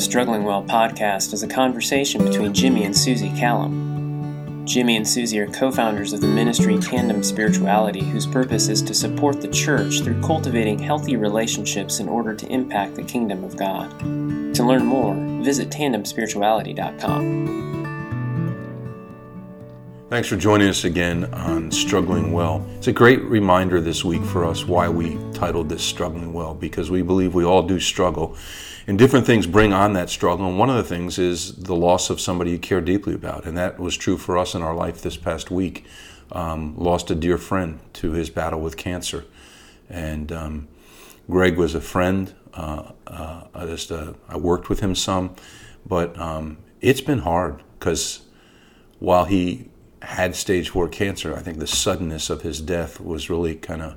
the Struggling Well podcast is a conversation between Jimmy and Susie Callum. Jimmy and Susie are co founders of the ministry Tandem Spirituality, whose purpose is to support the church through cultivating healthy relationships in order to impact the kingdom of God. To learn more, visit tandemspirituality.com. Thanks for joining us again on Struggling Well. It's a great reminder this week for us why we titled this Struggling Well, because we believe we all do struggle. And different things bring on that struggle. And one of the things is the loss of somebody you care deeply about. And that was true for us in our life this past week. Um, lost a dear friend to his battle with cancer. And um, Greg was a friend. Uh, uh, I just uh, I worked with him some, but um, it's been hard because while he had stage four cancer, I think the suddenness of his death was really kind of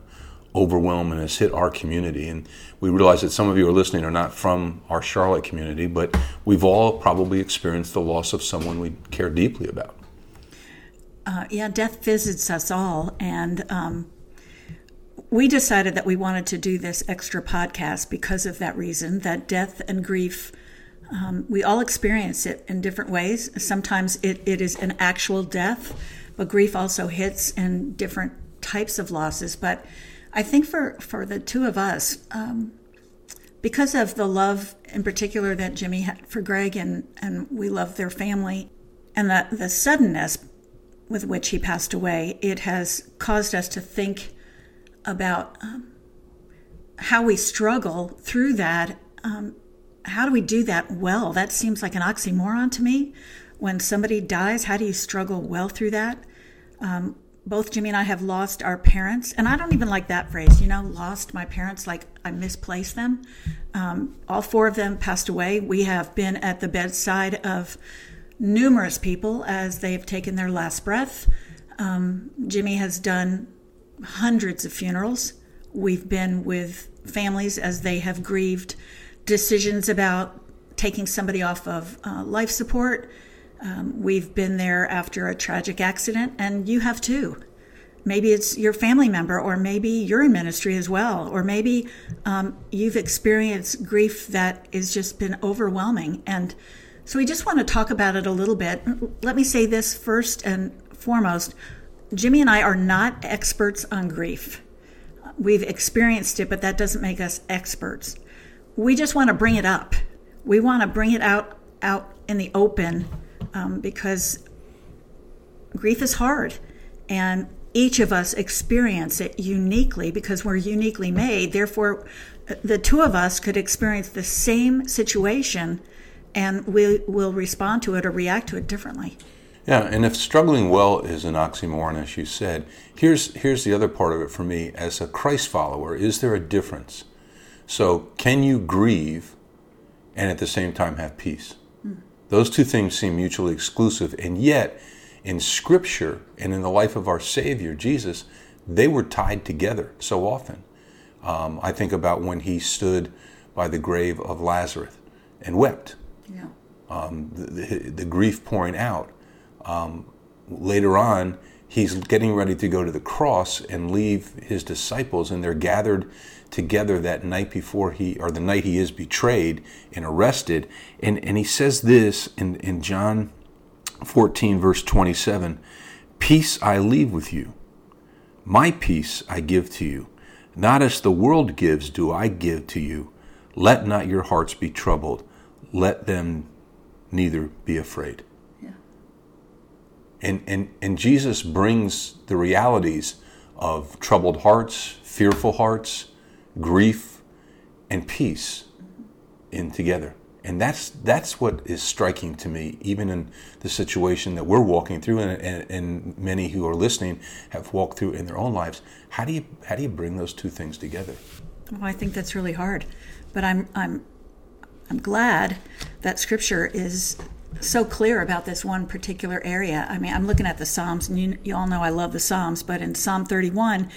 overwhelming and has hit our community. And we realize that some of you are listening are not from our Charlotte community, but we've all probably experienced the loss of someone we care deeply about. Uh, yeah, death visits us all. And um, we decided that we wanted to do this extra podcast because of that reason that death and grief um, we all experience it in different ways. Sometimes it, it is an actual death, but grief also hits in different types of losses. But I think for, for the two of us, um, because of the love in particular that Jimmy had for Greg, and, and we love their family, and the, the suddenness with which he passed away, it has caused us to think about um, how we struggle through that um, how do we do that well? That seems like an oxymoron to me. When somebody dies, how do you struggle well through that? Um, both Jimmy and I have lost our parents, and I don't even like that phrase, you know, lost my parents, like I misplaced them. Um, all four of them passed away. We have been at the bedside of numerous people as they've taken their last breath. Um, Jimmy has done hundreds of funerals. We've been with families as they have grieved decisions about taking somebody off of uh, life support. Um, we've been there after a tragic accident, and you have too. Maybe it's your family member, or maybe you're in ministry as well, or maybe um, you've experienced grief that has just been overwhelming. And so we just want to talk about it a little bit. Let me say this first and foremost Jimmy and I are not experts on grief. We've experienced it, but that doesn't make us experts we just want to bring it up. We want to bring it out out in the open um, because grief is hard, and each of us experience it uniquely because we're uniquely made. Therefore, the two of us could experience the same situation, and we will respond to it or react to it differently. Yeah, and if struggling well is an oxymoron, as you said, here's here's the other part of it for me. As a Christ follower, is there a difference? So, can you grieve and at the same time have peace? Those two things seem mutually exclusive, and yet in Scripture and in the life of our Savior, Jesus, they were tied together so often. Um, I think about when he stood by the grave of Lazarus and wept. Yeah. Um, the, the, the, grief pouring out. Um, later on, he's getting ready to go to the cross and leave his disciples, and they're gathered together that night before he, or the night he is betrayed and arrested. And, and he says this in, in John 14, verse 27 Peace I leave with you, my peace I give to you. Not as the world gives, do I give to you. Let not your hearts be troubled, let them neither be afraid. And, and, and Jesus brings the realities of troubled hearts, fearful hearts, grief, and peace in together. And that's that's what is striking to me, even in the situation that we're walking through, and, and, and, many who are listening have walked through in their own lives. How do you how do you bring those two things together? Well, I think that's really hard, but I'm I'm I'm glad that Scripture is so clear about this one particular area. I mean, I'm looking at the Psalms, and you, you all know I love the Psalms, but in Psalm 31,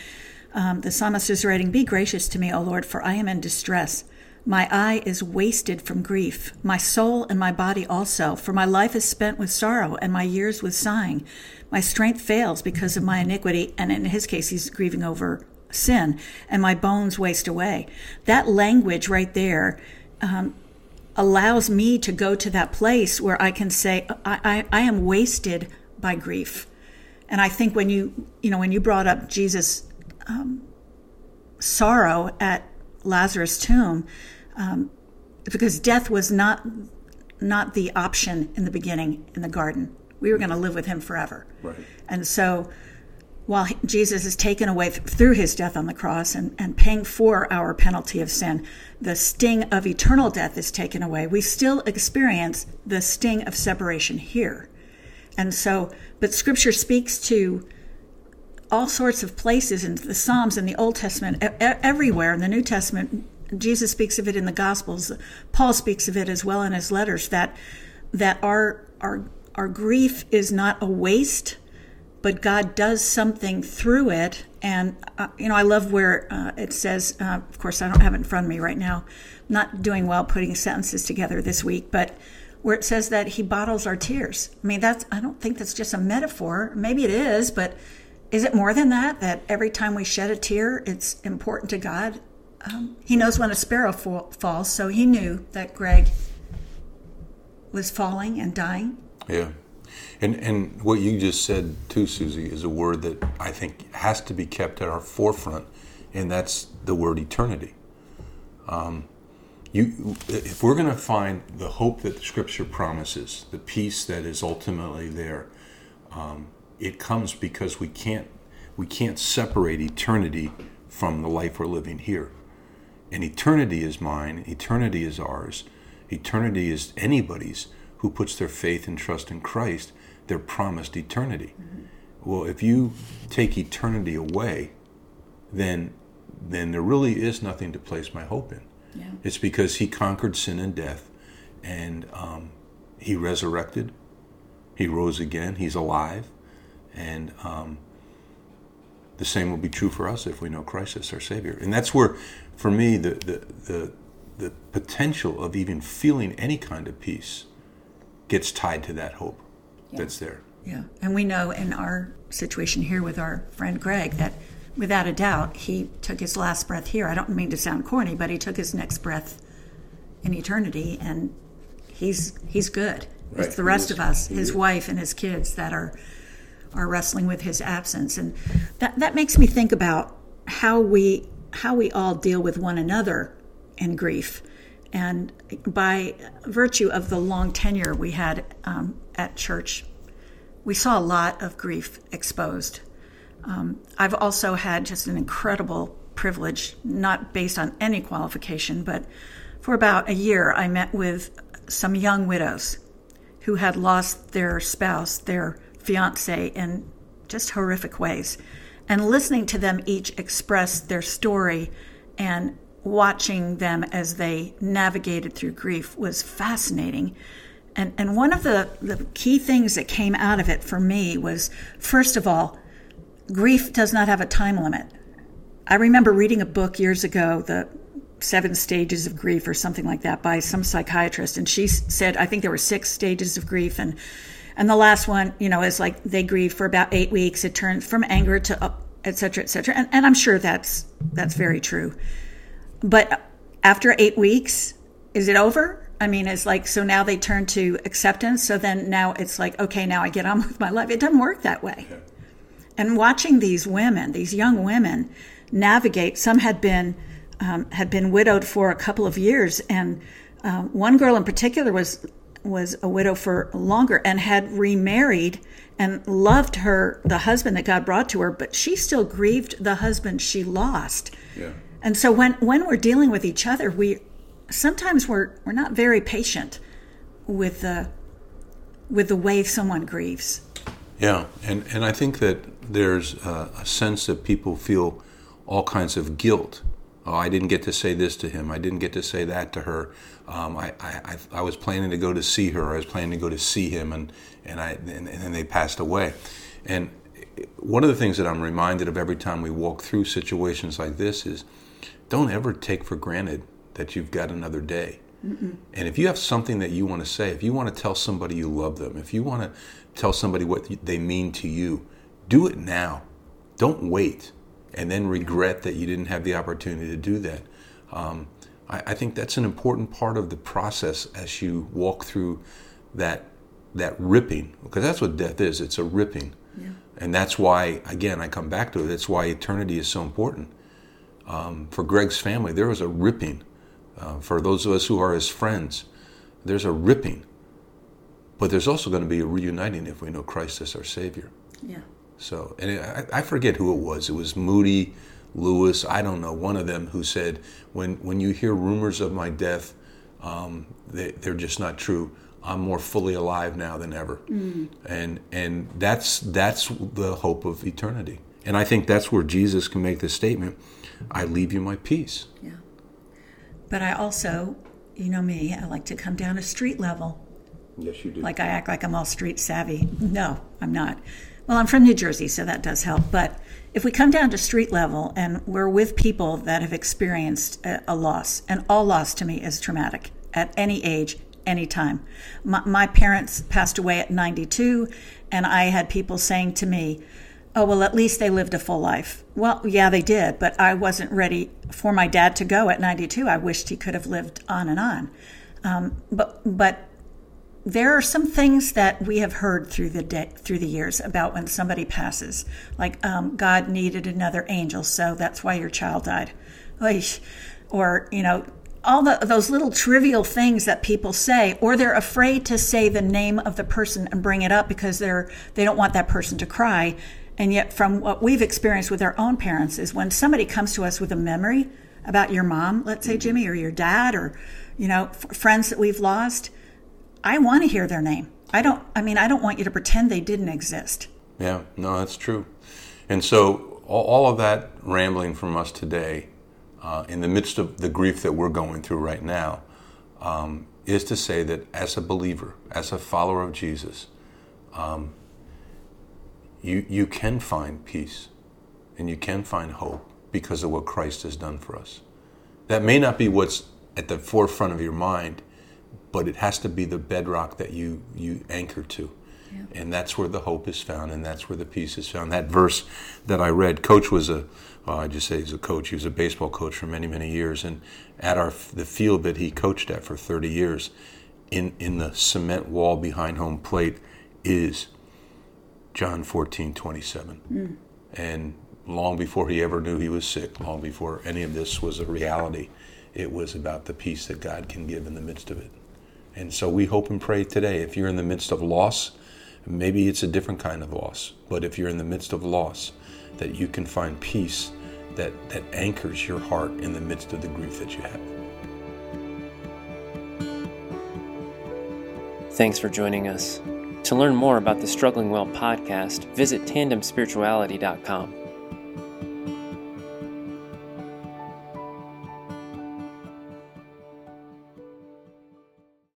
um, the psalmist is writing, Be gracious to me, O Lord, for I am in distress. My eye is wasted from grief, my soul and my body also, for my life is spent with sorrow and my years with sighing. My strength fails because of my iniquity, and in his case, he's grieving over sin, and my bones waste away. That language right there um, allows me to go to that place where I can say, I, I, I am wasted by grief. And I think when you, you know, when you brought up Jesus' um, sorrow at Lazarus' tomb, um, because death was not not the option in the beginning in the garden. We were going to live with him forever. Right. And so while Jesus is taken away through his death on the cross and, and paying for our penalty of sin, the sting of eternal death is taken away. We still experience the sting of separation here. And so, but scripture speaks to all sorts of places in the Psalms, in the Old Testament, everywhere in the New Testament. Jesus speaks of it in the Gospels. Paul speaks of it as well in his letters that that our our our grief is not a waste, but God does something through it. And uh, you know, I love where uh, it says. Uh, of course, I don't have it in front of me right now. I'm not doing well putting sentences together this week, but where it says that He bottles our tears. I mean, that's I don't think that's just a metaphor. Maybe it is, but is it more than that? That every time we shed a tear, it's important to God um, he knows when a sparrow fall, falls, so he knew that Greg was falling and dying. Yeah. And, and what you just said too, Susie, is a word that I think has to be kept at our forefront, and that's the word eternity. Um, you, if we're going to find the hope that the Scripture promises, the peace that is ultimately there, um, it comes because we can't we can't separate eternity from the life we're living here. And eternity is mine, eternity is ours, eternity is anybody's who puts their faith and trust in Christ, they're promised eternity. Mm-hmm. Well, if you take eternity away, then then there really is nothing to place my hope in. Yeah. It's because he conquered sin and death, and um, he resurrected, he rose again, he's alive, and um, the same will be true for us if we know Christ as our Savior. And that's where, for me, the, the, the, the potential of even feeling any kind of peace gets tied to that hope yeah. that's there. Yeah. And we know in our situation here with our friend Greg that without a doubt he took his last breath here. I don't mean to sound corny, but he took his next breath in eternity and he's he's good. Right. It's the rest of us, his wife and his kids that are are wrestling with his absence. And that, that makes me think about how we how we all deal with one another in grief. And by virtue of the long tenure we had um, at church, we saw a lot of grief exposed. Um, I've also had just an incredible privilege, not based on any qualification, but for about a year, I met with some young widows who had lost their spouse, their fiance in just horrific ways. And listening to them each express their story and watching them as they navigated through grief was fascinating. And, and one of the, the key things that came out of it for me was first of all, grief does not have a time limit. I remember reading a book years ago, The Seven Stages of Grief, or something like that, by some psychiatrist. And she said, I think there were six stages of grief. And and the last one, you know, is like they grieve for about eight weeks. It turns from anger to uh, et cetera, et cetera. And, and I'm sure that's that's very true. But after eight weeks, is it over? I mean, it's like so now they turn to acceptance. So then now it's like, okay, now I get on with my life. It doesn't work that way. And watching these women, these young women, navigate. Some had been um, had been widowed for a couple of years, and uh, one girl in particular was was a widow for longer and had remarried and loved her the husband that God brought to her, but she still grieved the husband she lost. Yeah. And so when when we're dealing with each other, we sometimes we're we're not very patient with the with the way someone grieves. Yeah, and and I think that there's a, a sense that people feel all kinds of guilt. Oh, I didn't get to say this to him. I didn't get to say that to her. Um, I, I, I, was planning to go to see her. I was planning to go to see him, and and I and, and then they passed away. And one of the things that I'm reminded of every time we walk through situations like this is, don't ever take for granted that you've got another day. Mm-mm. And if you have something that you want to say, if you want to tell somebody you love them, if you want to tell somebody what they mean to you, do it now. Don't wait and then regret that you didn't have the opportunity to do that. Um, I, I think that's an important part of the process as you walk through that that ripping, because that's what death is. It's a ripping. Yeah. And that's why, again, I come back to it. That's why eternity is so important. Um, for Greg's family, there was a ripping. Uh, for those of us who are his friends, there's a ripping. But there's also going to be a reuniting if we know Christ as our Savior. Yeah. So, and it, I, I forget who it was. It was Moody, Lewis, I don't know, one of them who said, when, when you hear rumors of my death, um, they, they're just not true. I'm more fully alive now than ever, mm. and and that's that's the hope of eternity. And I think that's where Jesus can make this statement, "I leave you my peace." Yeah. But I also, you know me, I like to come down to street level. Yes, you do. Like I act like I'm all street savvy. No, I'm not. Well, I'm from New Jersey, so that does help. But if we come down to street level and we're with people that have experienced a, a loss, and all loss to me is traumatic at any age, anytime. My, my parents passed away at 92, and I had people saying to me, Oh, well, at least they lived a full life. Well, yeah, they did, but I wasn't ready for my dad to go at 92. I wished he could have lived on and on. Um, but, but there are some things that we have heard through the day, through the years about when somebody passes, like um, God needed another angel, so that's why your child died, or you know, all the, those little trivial things that people say, or they're afraid to say the name of the person and bring it up because they're they don't want that person to cry. And yet, from what we've experienced with our own parents, is when somebody comes to us with a memory about your mom, let's say Jimmy, or your dad, or you know, f- friends that we've lost, I want to hear their name. I don't. I mean, I don't want you to pretend they didn't exist. Yeah, no, that's true. And so, all, all of that rambling from us today uh, in the midst of the grief that we're going through right now, um, is to say that as a believer, as a follower of Jesus, um, you, you can find peace and you can find hope because of what Christ has done for us. That may not be what's at the forefront of your mind, but it has to be the bedrock that you, you anchor to. Yeah. And that's where the hope is found, and that's where the peace is found. That verse that I read, Coach was a well, I just say he's a coach. He was a baseball coach for many, many years, and at our the field that he coached at for 30 years, in in the cement wall behind home plate is John 14, 27. Mm. And long before he ever knew he was sick, long before any of this was a reality, it was about the peace that God can give in the midst of it. And so we hope and pray today, if you're in the midst of loss, maybe it's a different kind of loss, but if you're in the midst of loss, that you can find peace that, that anchors your heart in the midst of the grief that you have. Thanks for joining us. To learn more about the Struggling Well podcast, visit tandemspirituality.com.